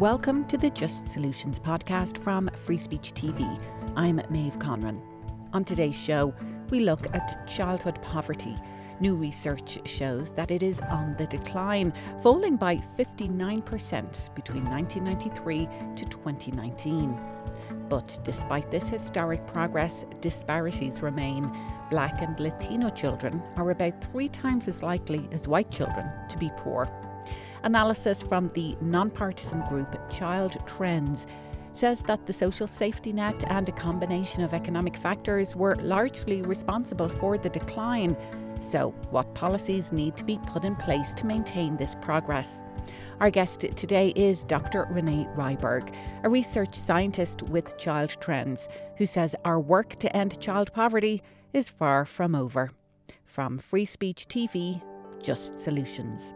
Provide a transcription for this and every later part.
Welcome to the Just Solutions podcast from Free Speech TV. I'm Maeve Conran. On today's show, we look at childhood poverty. New research shows that it is on the decline, falling by 59% between 1993 to 2019. But despite this historic progress, disparities remain. Black and Latino children are about three times as likely as white children to be poor. Analysis from the nonpartisan group Child Trends says that the social safety net and a combination of economic factors were largely responsible for the decline. So, what policies need to be put in place to maintain this progress? Our guest today is Dr. Renee Ryberg, a research scientist with Child Trends, who says our work to end child poverty is far from over. From Free Speech TV, Just Solutions.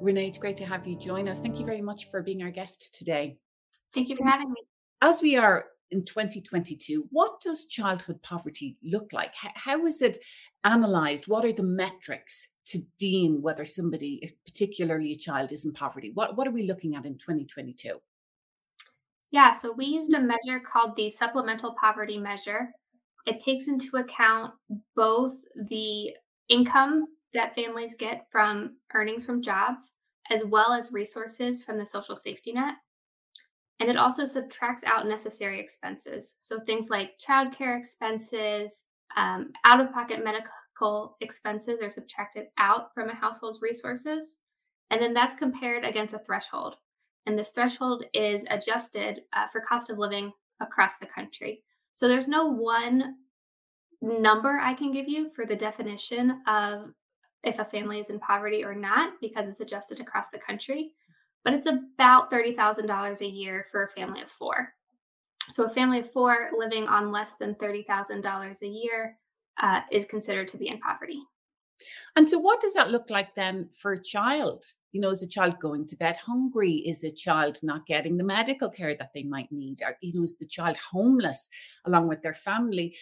Renee, it's great to have you join us. Thank you very much for being our guest today. Thank you for having me. As we are in 2022, what does childhood poverty look like? How is it analysed? What are the metrics to deem whether somebody, if particularly a child, is in poverty? What, what are we looking at in 2022? Yeah, so we used a measure called the Supplemental Poverty Measure. It takes into account both the income that families get from earnings from jobs, as well as resources from the social safety net. And it also subtracts out necessary expenses. So things like childcare expenses, um, out of pocket medical expenses are subtracted out from a household's resources. And then that's compared against a threshold. And this threshold is adjusted uh, for cost of living across the country. So there's no one number I can give you for the definition of if a family is in poverty or not because it's adjusted across the country, but it's about $30,000 a year for a family of four. So a family of four living on less than $30,000 a year uh, is considered to be in poverty. And so, what does that look like then for a child? You know, is a child going to bed hungry? Is a child not getting the medical care that they might need? Or, you know, is the child homeless along with their family?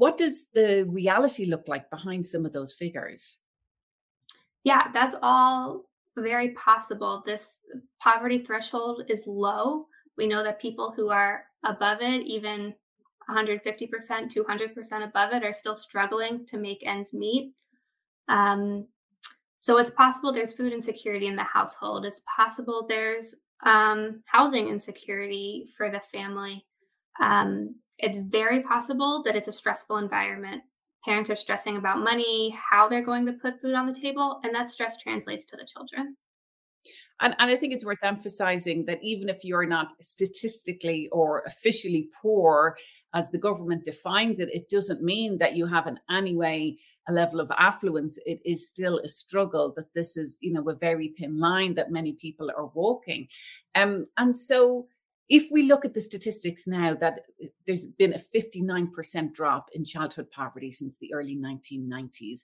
What does the reality look like behind some of those figures? Yeah, that's all very possible. This poverty threshold is low. We know that people who are above it, even 150%, 200% above it, are still struggling to make ends meet. Um, so it's possible there's food insecurity in the household. It's possible there's um, housing insecurity for the family. Um, it's very possible that it's a stressful environment. Parents are stressing about money, how they're going to put food on the table, and that stress translates to the children. And, and I think it's worth emphasizing that even if you're not statistically or officially poor, as the government defines it, it doesn't mean that you have in any way a level of affluence. It is still a struggle that this is, you know, a very thin line that many people are walking. Um, and so if we look at the statistics now that uh, there's been a 59% drop in childhood poverty since the early 1990s,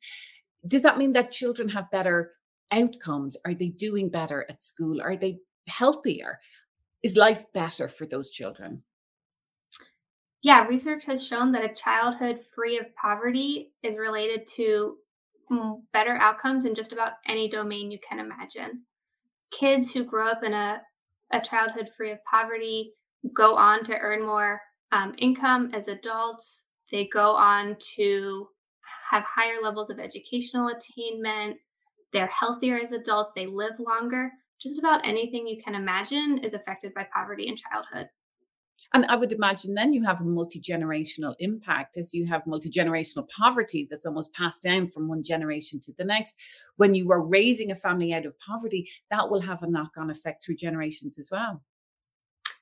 does that mean that children have better outcomes? Are they doing better at school? Are they healthier? Is life better for those children? Yeah, research has shown that a childhood free of poverty is related to mm, better outcomes in just about any domain you can imagine. Kids who grow up in a, a childhood free of poverty go on to earn more um, income as adults. They go on to have higher levels of educational attainment. They're healthier as adults, they live longer. Just about anything you can imagine is affected by poverty in childhood. And I would imagine then you have a multi generational impact as you have multi generational poverty that's almost passed down from one generation to the next. When you are raising a family out of poverty, that will have a knock on effect through generations as well.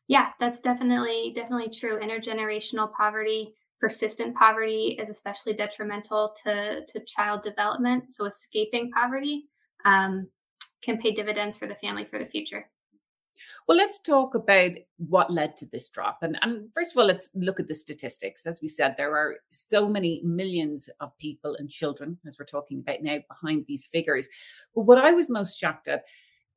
Yeah, that's definitely definitely true. Intergenerational poverty persistent poverty is especially detrimental to, to child development. So, escaping poverty um, can pay dividends for the family for the future. Well, let's talk about what led to this drop. And, and, first of all, let's look at the statistics. As we said, there are so many millions of people and children, as we're talking about now, behind these figures. But what I was most shocked at,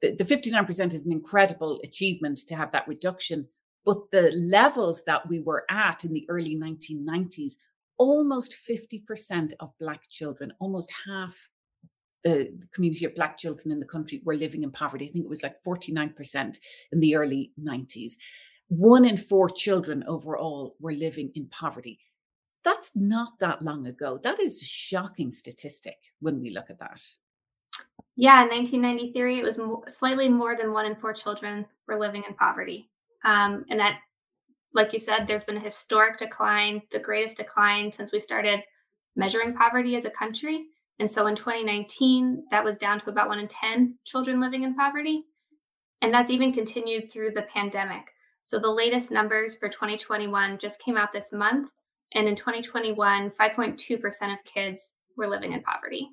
the, the 59% is an incredible achievement to have that reduction. But the levels that we were at in the early 1990s, almost 50% of Black children, almost half the community of black children in the country were living in poverty. I think it was like 49% in the early 90s. One in four children overall were living in poverty. That's not that long ago. That is a shocking statistic when we look at that. Yeah, in 1993, it was slightly more than one in four children were living in poverty. Um, and that, like you said, there's been a historic decline, the greatest decline since we started measuring poverty as a country. And so in 2019, that was down to about one in 10 children living in poverty. And that's even continued through the pandemic. So the latest numbers for 2021 just came out this month. And in 2021, 5.2% of kids were living in poverty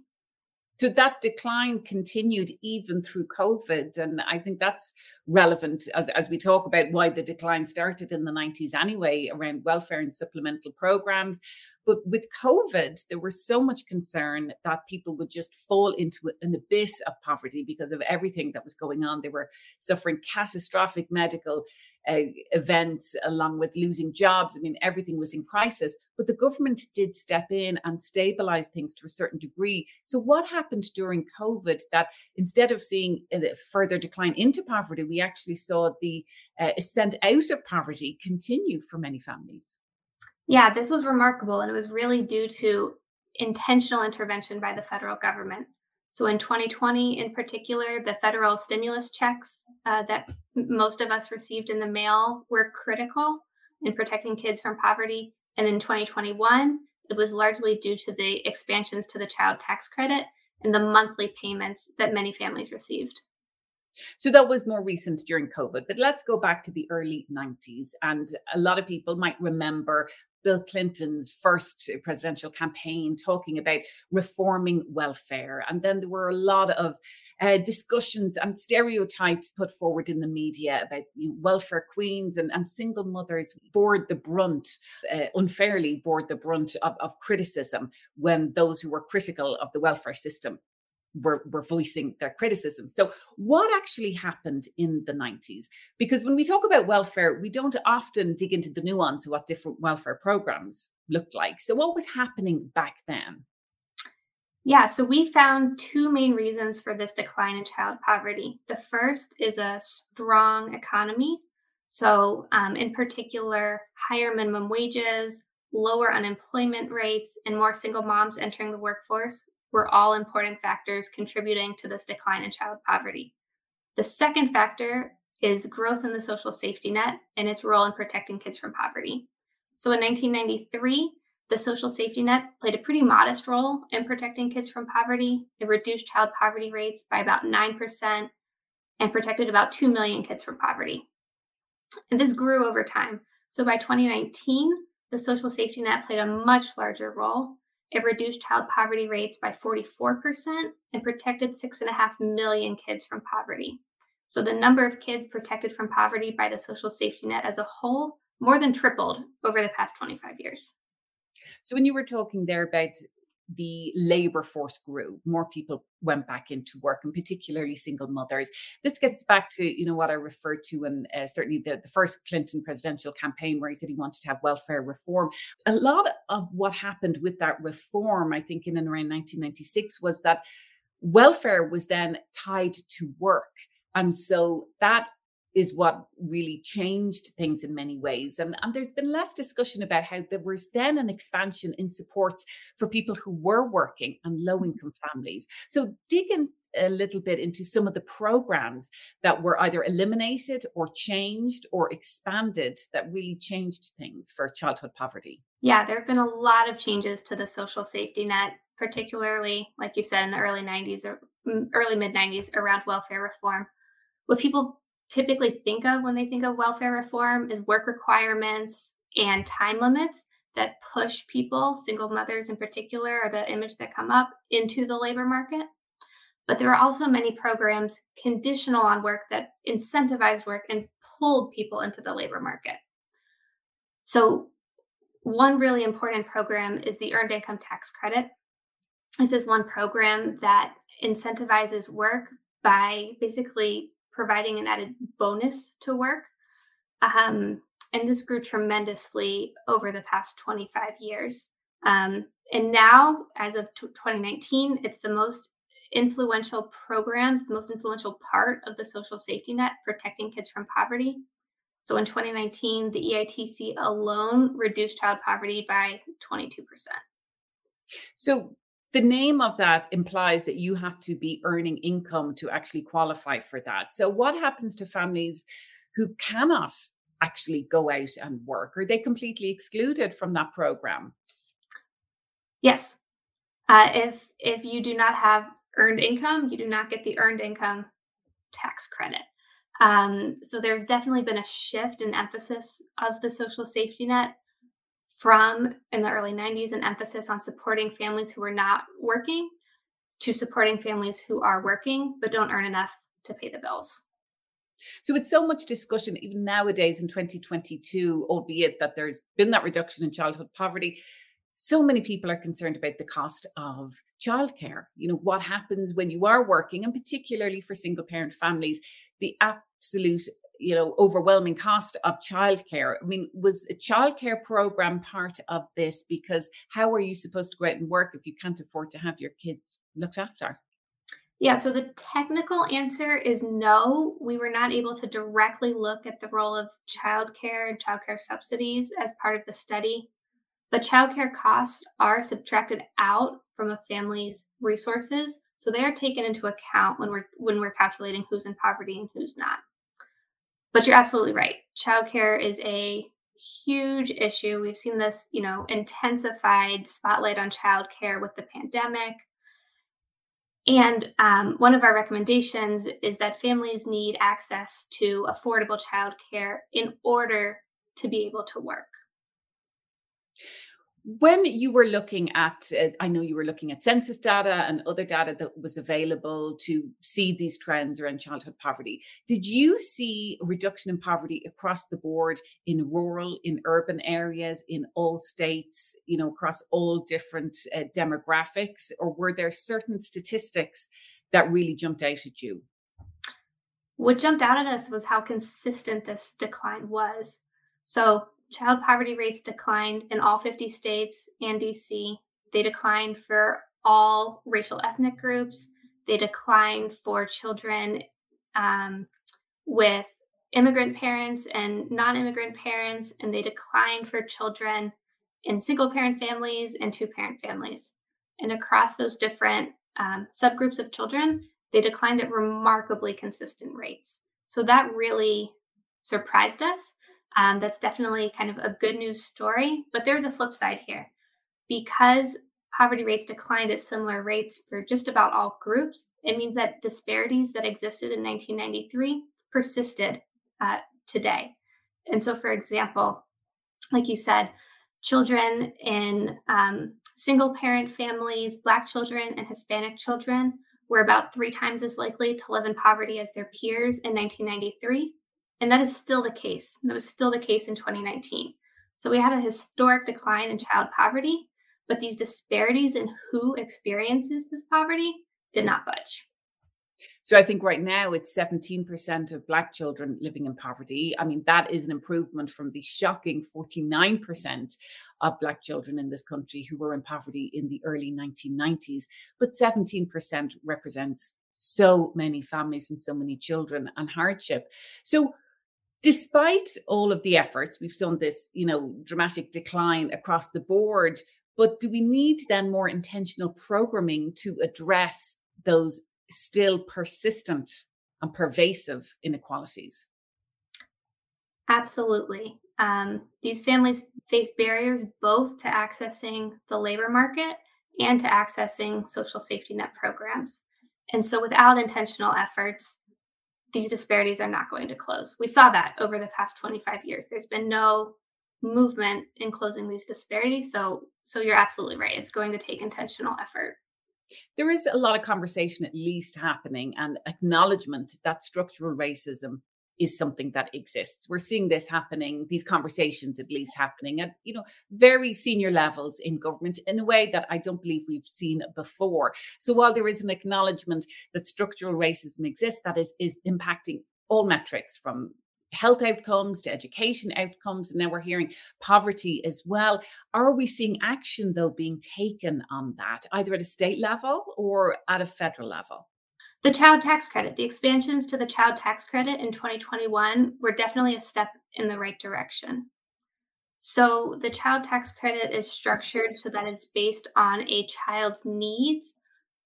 so that decline continued even through COVID. And I think that's relevant as, as we talk about why the decline started in the 90s anyway, around welfare and supplemental programs. But with COVID, there was so much concern that people would just fall into an abyss of poverty because of everything that was going on. They were suffering catastrophic medical uh, events along with losing jobs. I mean, everything was in crisis, but the government did step in and stabilize things to a certain degree. So, what happened during COVID that instead of seeing a further decline into poverty, we actually saw the uh, ascent out of poverty continue for many families? Yeah, this was remarkable, and it was really due to intentional intervention by the federal government. So in 2020, in particular, the federal stimulus checks uh, that most of us received in the mail were critical in protecting kids from poverty. And in 2021, it was largely due to the expansions to the child tax credit and the monthly payments that many families received. So that was more recent during COVID. But let's go back to the early 90s. And a lot of people might remember Bill Clinton's first presidential campaign talking about reforming welfare. And then there were a lot of uh, discussions and stereotypes put forward in the media about you know, welfare queens and, and, single mothers bore the brunt, uh, unfairly bore the brunt of, of criticism when those who were critical of the welfare system were, were voicing their criticism. So, what actually happened in the 90s? Because when we talk about welfare, we don't often dig into the nuance of what different welfare programs looked like. So, what was happening back then? Yeah, so we found two main reasons for this decline in child poverty. The first is a strong economy. So, um, in particular, higher minimum wages, lower unemployment rates, and more single moms entering the workforce were all important factors contributing to this decline in child poverty. The second factor is growth in the social safety net and its role in protecting kids from poverty. So in 1993, the social safety net played a pretty modest role in protecting kids from poverty. It reduced child poverty rates by about 9% and protected about 2 million kids from poverty. And this grew over time. So by 2019, the social safety net played a much larger role it reduced child poverty rates by 44% and protected 6.5 million kids from poverty. So the number of kids protected from poverty by the social safety net as a whole more than tripled over the past 25 years. So when you were talking there about the labor force grew more people went back into work and particularly single mothers. This gets back to you know what i referred to in uh, certainly the, the first clinton presidential campaign where he said he wanted to have welfare reform. A lot of what happened with that reform i think in and around 1996 was that welfare was then tied to work. And so that is what really changed things in many ways. And, and there's been less discussion about how there was then an expansion in supports for people who were working and low mm-hmm. income families. So digging a little bit into some of the programs that were either eliminated or changed or expanded that really changed things for childhood poverty. Yeah, there have been a lot of changes to the social safety net, particularly, like you said, in the early 90s or mm, early mid 90s around welfare reform. What people typically think of when they think of welfare reform is work requirements and time limits that push people, single mothers in particular, are the image that come up into the labor market. But there are also many programs conditional on work that incentivize work and pulled people into the labor market. So, one really important program is the Earned Income Tax Credit. This is one program that incentivizes work by basically providing an added bonus to work. Um, and this grew tremendously over the past 25 years. Um, and now, as of t- 2019, it's the most influential programs, the most influential part of the social safety net protecting kids from poverty. So in 2019, the EITC alone reduced child poverty by 22%. So the name of that implies that you have to be earning income to actually qualify for that. So what happens to families who cannot actually go out and work? Are they completely excluded from that program? Yes. Uh, if if you do not have earned income, you do not get the earned income tax credit. Um, so there's definitely been a shift in emphasis of the social safety net from in the early 90s an emphasis on supporting families who are not working to supporting families who are working but don't earn enough to pay the bills. So it's so much discussion, even nowadays in 2022, albeit that there's been that reduction in childhood poverty. So many people are concerned about the cost of childcare. You know, what happens when you are working, and particularly for single parent families, the absolute you know overwhelming cost of childcare i mean was a childcare program part of this because how are you supposed to go out and work if you can't afford to have your kids looked after yeah, so the technical answer is no. We were not able to directly look at the role of childcare and childcare subsidies as part of the study. But childcare costs are subtracted out from a family's resources, so they are taken into account when we're when we're calculating who's in poverty and who's not. But you're absolutely right. Childcare is a huge issue. We've seen this, you know, intensified spotlight on childcare with the pandemic and um, one of our recommendations is that families need access to affordable childcare in order to be able to work. When you were looking at, uh, I know you were looking at census data and other data that was available to see these trends around childhood poverty. Did you see a reduction in poverty across the board in rural, in urban areas, in all states, you know, across all different uh, demographics? Or were there certain statistics that really jumped out at you? What jumped out at us was how consistent this decline was. So child poverty rates declined in all 50 states and DC. They declined for all racial ethnic groups. They declined for children um, with immigrant parents and non immigrant parents, and they declined for children in single parent families and two parent families. And across those different um, subgroups of children, they declined at remarkably consistent rates. So that really surprised us. Um, that's definitely kind of a good news story. But there's a flip side here. Because poverty rates declined at similar rates for just about all groups, it means that disparities that existed in 1993 persisted uh, today. And so, for example, like you said, children in um, single parent families, Black children, and Hispanic children were about three times as likely to live in poverty as their peers in 1993. And that is still the case. And that was still the case in 2019. So we had a historic decline in child poverty, but these disparities in who experiences this poverty did not budge. So I think right now it's 17% of Black children living in poverty. I mean, that is an improvement from the shocking 49% of Black children in this country who were in poverty in the early 1990s. But 17% represents so many families and so many children and hardship. So despite all of the efforts, we've seen this, you know, dramatic decline across the board. But do we need then more intentional programming to address those still persistent and pervasive inequalities? Absolutely. Um, these families face barriers both to accessing the labor market and to accessing social safety net programs. And so, without intentional efforts, these disparities are not going to close. We saw that over the past 25 years. There's been no movement in closing these disparities. So so you're absolutely right. It's going to take intentional effort. There is a lot of conversation at least happening and acknowledgement that structural racism is something that exists. We're seeing this happening, these conversations at least happening at you know very senior levels in government in a way that I don't believe we've seen before. So while there is an acknowledgement that structural racism exists, that is is impacting all metrics from health outcomes to education outcomes. And now we're hearing poverty as well. Are we seeing action, though, being taken on that, either at a state level or at a federal level? The child tax credit, the expansions to the child tax credit in 2021 were definitely a step in the right direction. So the child tax credit is structured so that it's based on a child's needs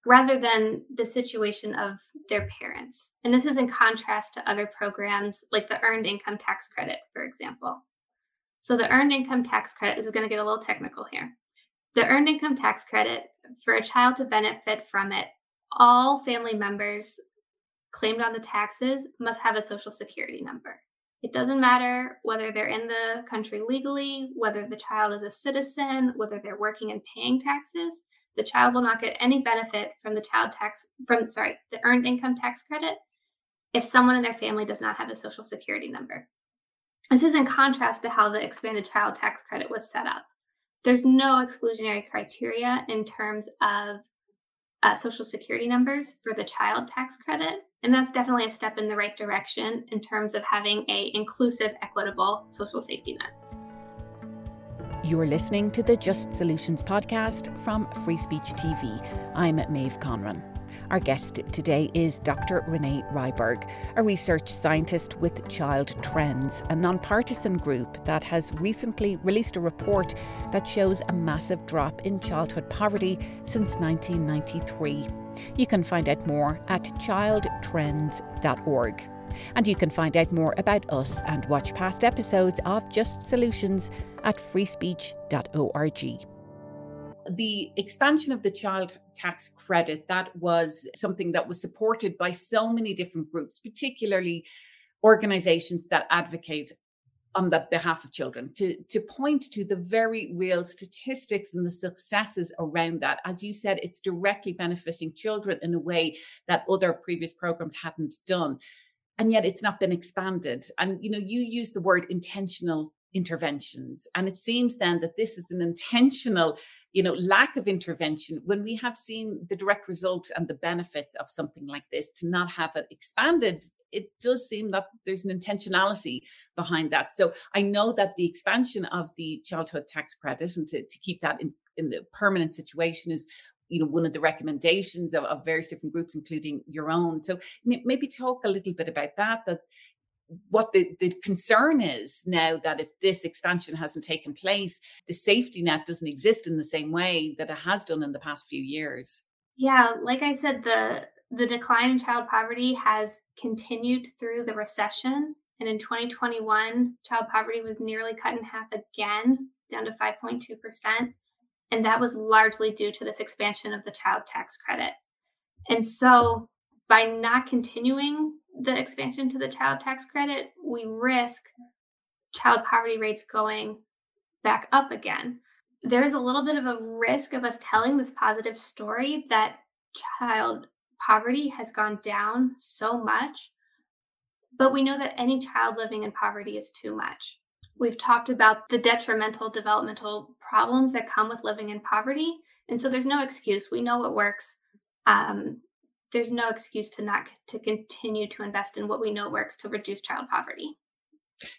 rather than the situation of their parents. And this is in contrast to other programs like the Earned Income Tax Credit, for example. So the Earned Income Tax Credit is going to get a little technical here. The Earned Income Tax Credit, for a child to benefit from it, all family members claimed on the taxes must have a social security number. It doesn't matter whether they're in the country legally, whether the child is a citizen, whether they're working and paying taxes the child will not get any benefit from the child tax from sorry the earned income tax credit if someone in their family does not have a social security number this is in contrast to how the expanded child tax credit was set up there's no exclusionary criteria in terms of uh, social security numbers for the child tax credit and that's definitely a step in the right direction in terms of having a inclusive equitable social safety net you're listening to the Just Solutions podcast from Free Speech TV. I'm Maeve Conran. Our guest today is Dr. Renee Ryberg, a research scientist with Child Trends, a non-partisan group that has recently released a report that shows a massive drop in childhood poverty since 1993. You can find out more at childtrends.org. And you can find out more about us and watch past episodes of Just Solutions at freespeech.org the expansion of the child tax credit that was something that was supported by so many different groups particularly organizations that advocate on the behalf of children to to point to the very real statistics and the successes around that. As you said it's directly benefiting children in a way that other previous programs hadn't done and yet it's not been expanded. And you know you use the word intentional interventions and it seems then that this is an intentional you know lack of intervention when we have seen the direct result and the benefits of something like this to not have it expanded it does seem that there's an intentionality behind that. So i know that the expansion of the childhood tax credit and to, to keep that in in the permanent situation is you know one of the recommendations of, of various different groups including your own. So maybe talk a little bit about that that what the, the concern is now that if this expansion hasn't taken place, the safety net doesn't exist in the same way that it has done in the past few years. Yeah, like I said, the the decline in child poverty has continued through the recession. And in 2021, child poverty was nearly cut in half again, down to 5.2%. And that was largely due to this expansion of the child tax credit. And so by not continuing the expansion to the child tax credit, we risk child poverty rates going back up again. There's a little bit of a risk of us telling this positive story that child poverty has gone down so much, but we know that any child living in poverty is too much. We've talked about the detrimental developmental problems that come with living in poverty. And so there's no excuse. We know what works. Um, there's no excuse to not to continue to invest in what we know works to reduce child poverty.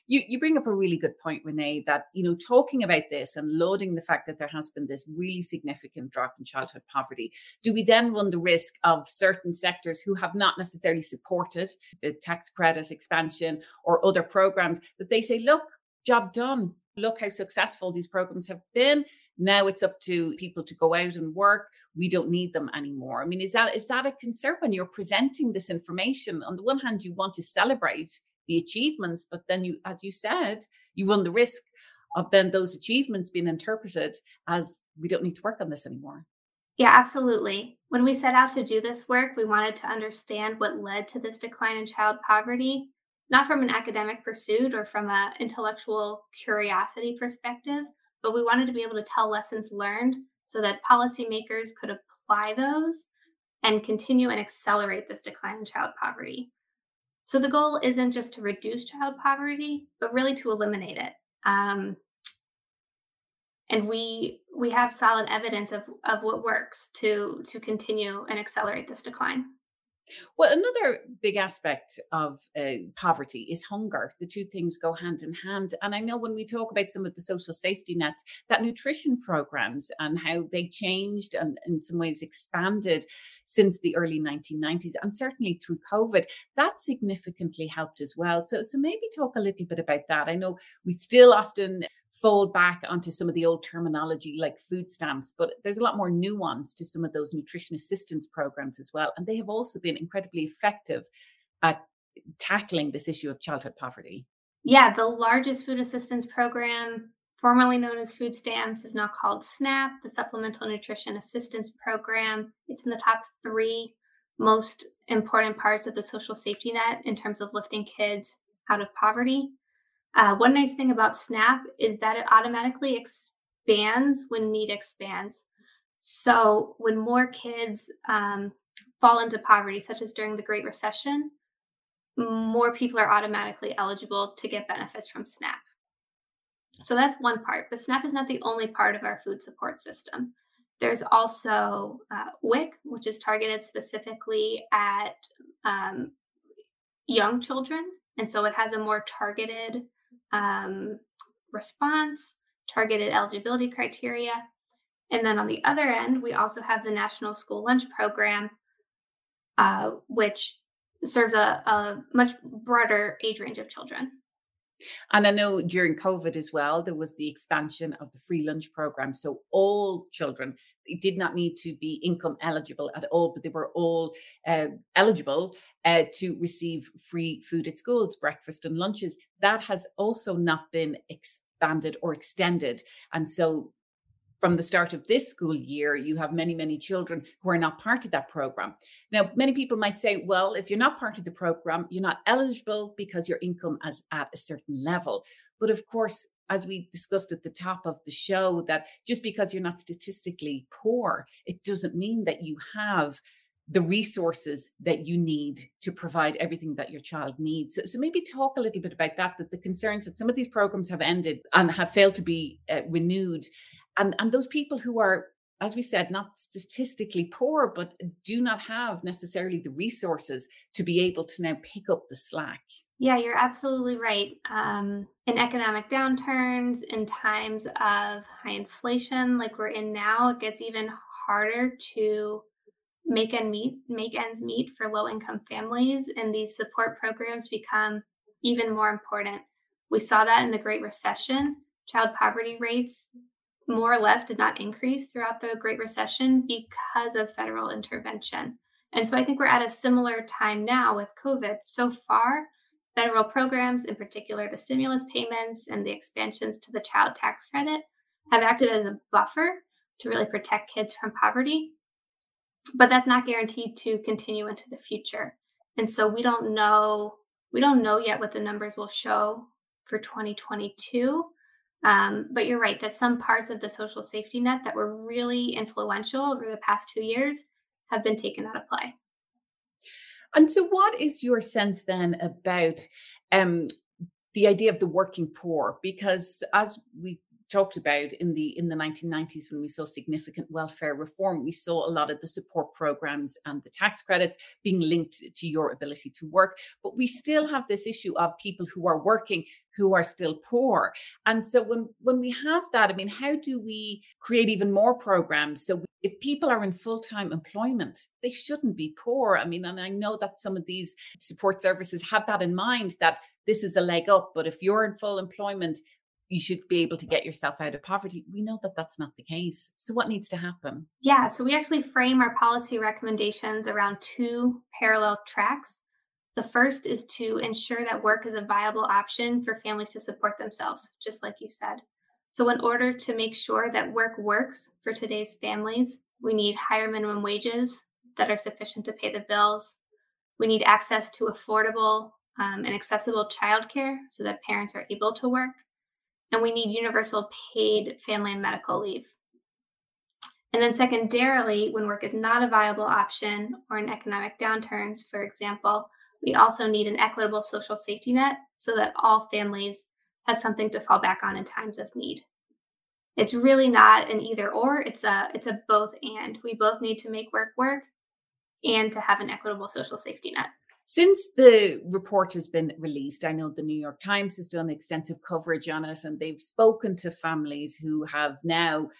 You you bring up a really good point, Renee, that you know, talking about this and loading the fact that there has been this really significant drop in childhood poverty, do we then run the risk of certain sectors who have not necessarily supported the tax credit expansion or other programs that they say, look, job done. Look how successful these programs have been. Now it's up to people to go out and work. We don't need them anymore. I mean, is that is that a concern when you're presenting this information? On the one hand, you want to celebrate the achievements, but then you, as you said, you run the risk of then those achievements being interpreted as we don't need to work on this anymore. Yeah, absolutely. When we set out to do this work, we wanted to understand what led to this decline in child poverty, not from an academic pursuit or from an intellectual curiosity perspective, but we wanted to be able to tell lessons learned so that policymakers could apply those and continue and accelerate this decline in child poverty. So the goal isn't just to reduce child poverty, but really to eliminate it. Um, and we we have solid evidence of of what works to to continue and accelerate this decline. Well, another big aspect of uh, poverty is hunger. The two things go hand in hand. And I know when we talk about some of the social safety nets, that nutrition programs and how they changed and in some ways expanded since the early 1990s and certainly through COVID, that significantly helped as well. So, so maybe talk a little bit about that. I know we still often fold back onto some of the old terminology like food stamps, but there's a lot more nuance to some of those nutrition assistance programs as well. And they have also been incredibly effective at tackling this issue of childhood poverty. Yeah, the largest food assistance program, formerly known as food stamps, is now called SNAP, the Supplemental Nutrition Assistance Program. It's in the top three most important parts of the social safety net in terms of lifting kids out of poverty. Uh, one nice thing about SNAP is that it automatically expands when need expands. So when more kids um, fall into poverty, such as during the Great Recession, more people are automatically eligible to get benefits from SNAP. So that's one part, but SNAP is not the only part of our food support system. There's also uh, WIC, which is targeted specifically at um, young children. And so it has a more targeted um, response, targeted eligibility criteria. And then on the other end, we also have the National School Lunch Program, uh, which serves a, a much broader age range of children. And I know during COVID as well, there was the expansion of the free lunch program. So all children did not need to be income eligible at all, but they were all uh, eligible uh, to receive free food at schools, breakfast and lunches. That has also not been expanded or extended. And so from the start of this school year, you have many, many children who are not part of that program. Now, many people might say, well, if you're not part of the program, you're not eligible because your income is at a certain level. But of course, as we discussed at the top of the show, that just because you're not statistically poor, it doesn't mean that you have the resources that you need to provide everything that your child needs. So, so, maybe talk a little bit about that, that the concerns that some of these programs have ended and have failed to be uh, renewed and and those people who are as we said not statistically poor but do not have necessarily the resources to be able to now pick up the slack. Yeah you're absolutely right. Um, in economic downturns in times of high inflation like we're in now it gets even harder to make and meet make ends meet for low income families and these support programs become even more important. We saw that in the great recession. Child poverty rates more or less did not increase throughout the Great Recession because of federal intervention. And so I think we're at a similar time now with COVID. So far, federal programs, in particular the stimulus payments and the expansions to the child tax credit, have acted as a buffer to really protect kids from poverty. But that's not guaranteed to continue into the future. And so we don't know we don't know yet what the numbers will show for 2022 um, but you're right that some parts of the social safety net that were really influential over the past two years have been taken out of play. And so, what is your sense then about um, the idea of the working poor? Because as we talked about in the in the 1990s when we saw significant welfare reform we saw a lot of the support programs and the tax credits being linked to your ability to work but we still have this issue of people who are working who are still poor. And so when when we have that, I mean, how do we create even more programs? So if people are in full-time employment, they shouldn't be poor. I mean, and I know that some of these support services have that in mind that this is a leg up, but if you're in full employment, you should be able to get yourself out of poverty. We know that that's not the case. So, what needs to happen? Yeah, so we actually frame our policy recommendations around two parallel tracks. The first is to ensure that work is a viable option for families to support themselves, just like you said. So, in order to make sure that work works for today's families, we need higher minimum wages that are sufficient to pay the bills. We need access to affordable um, and accessible childcare so that parents are able to work. And we need universal paid family and medical leave. And then, secondarily, when work is not a viable option or in economic downturns, for example, we also need an equitable social safety net so that all families have something to fall back on in times of need. It's really not an either or, it's a it's a both and. We both need to make work work and to have an equitable social safety net. Since the report has been released, I know the New York Times has done extensive coverage on it and they've spoken to families who have now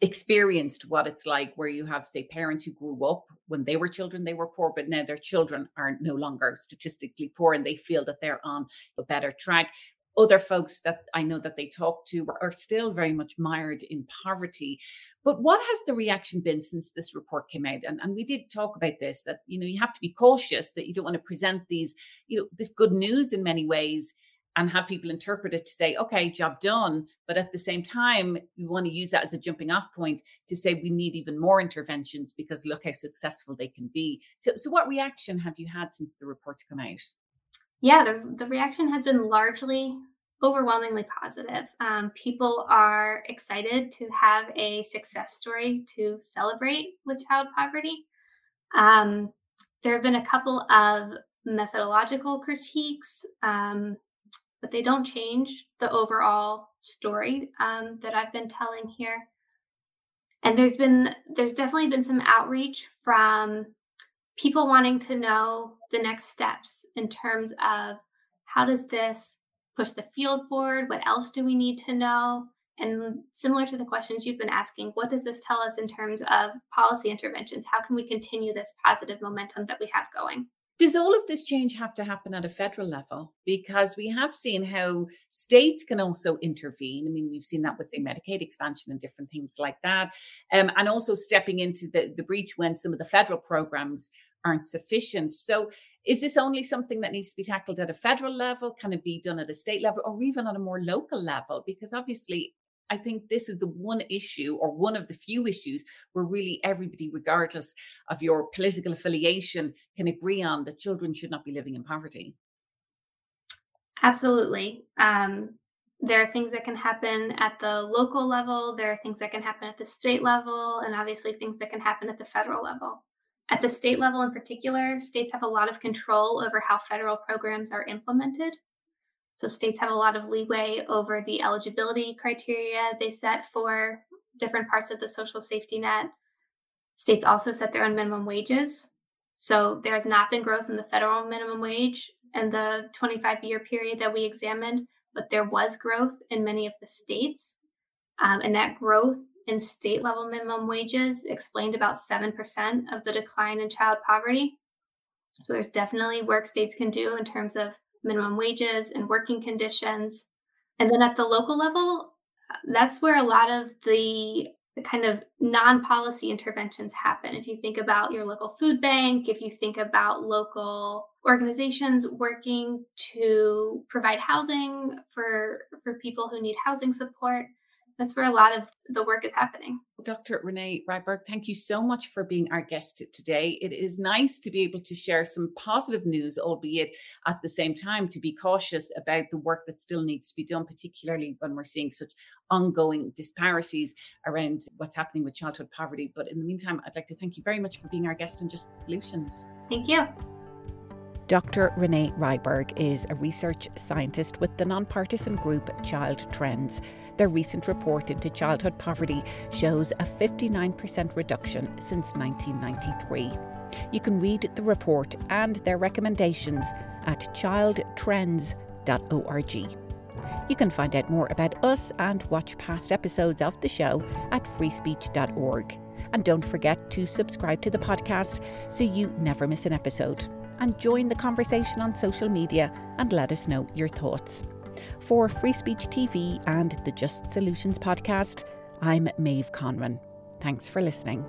experienced what it's like where you have say parents who grew up when they were children they were poor but now their children are no longer statistically poor and they feel that they're on a better track other folks that I know that they talk to are still very much mired in poverty. But what has the reaction been since this report came out? And, and we did talk about this that, you know, you have to be cautious that you don't want to present these, you know, this good news in many ways and have people interpret it to say, okay, job done. But at the same time, we want to use that as a jumping off point to say we need even more interventions because look how successful they can be. So, so what reaction have you had since the report's come out? Yeah, the, the reaction has been largely overwhelmingly positive. Um, people are excited to have a success story to celebrate with child poverty. Um, there have been a couple of methodological critiques. Um, but they don't change the overall story um, that I've been telling here. And there's been there's definitely been some outreach from people wanting to know the next steps in terms of how does this push the field forward? What else do we need to know? And similar to the questions you've been asking, what does this tell us in terms of policy interventions? How can we continue this positive momentum that we have going? Does all of this change have to happen at a federal level? Because we have seen how states can also intervene. I mean, we've seen that with, say, Medicaid expansion and different things like that. Um, and also stepping into the, the breach when some of the federal programs aren't sufficient. So, is this only something that needs to be tackled at a federal level? Can it be done at a state level or even on a more local level? Because obviously, I think this is the one issue or one of the few issues where really everybody, regardless of your political affiliation, can agree on that children should not be living in poverty. Absolutely. Um, there are things that can happen at the local level, there are things that can happen at the state level, and obviously things that can happen at the federal level. At the state level, in particular, states have a lot of control over how federal programs are implemented. So states have a lot of leeway over the eligibility criteria they set for different parts of the social safety net. States also set their own minimum wages. So there has not been growth in the federal minimum wage in the 25 year period that we examined, but there was growth in many of the states. Um, and that growth in state level minimum wages explained about 7% of the decline in child poverty. So there's definitely work states can do in terms of minimum wages and working conditions. And then at the local level, that's where a lot of the, the kind of non policy interventions happen. If you think about your local food bank, if you think about local organizations working to provide housing for, for people who need housing support, that's where a lot of the work is happening. Dr. Renee Ryberg, thank you so much for being our guest today. It is nice to be able to share some positive news, albeit at the same time to be cautious about the work that still needs to be done, particularly when we're seeing such ongoing disparities around what's happening with childhood poverty. But in the meantime, I'd like to thank you very much for being our guest on Just Solutions. Thank you. Dr. Renee Ryberg is a research scientist with the nonpartisan group Child Trends. Their recent report into childhood poverty shows a 59% reduction since 1993. You can read the report and their recommendations at childtrends.org. You can find out more about us and watch past episodes of the show at freespeech.org. And don't forget to subscribe to the podcast so you never miss an episode. And join the conversation on social media and let us know your thoughts. For Free Speech TV and the Just Solutions podcast, I'm Maeve Conran. Thanks for listening.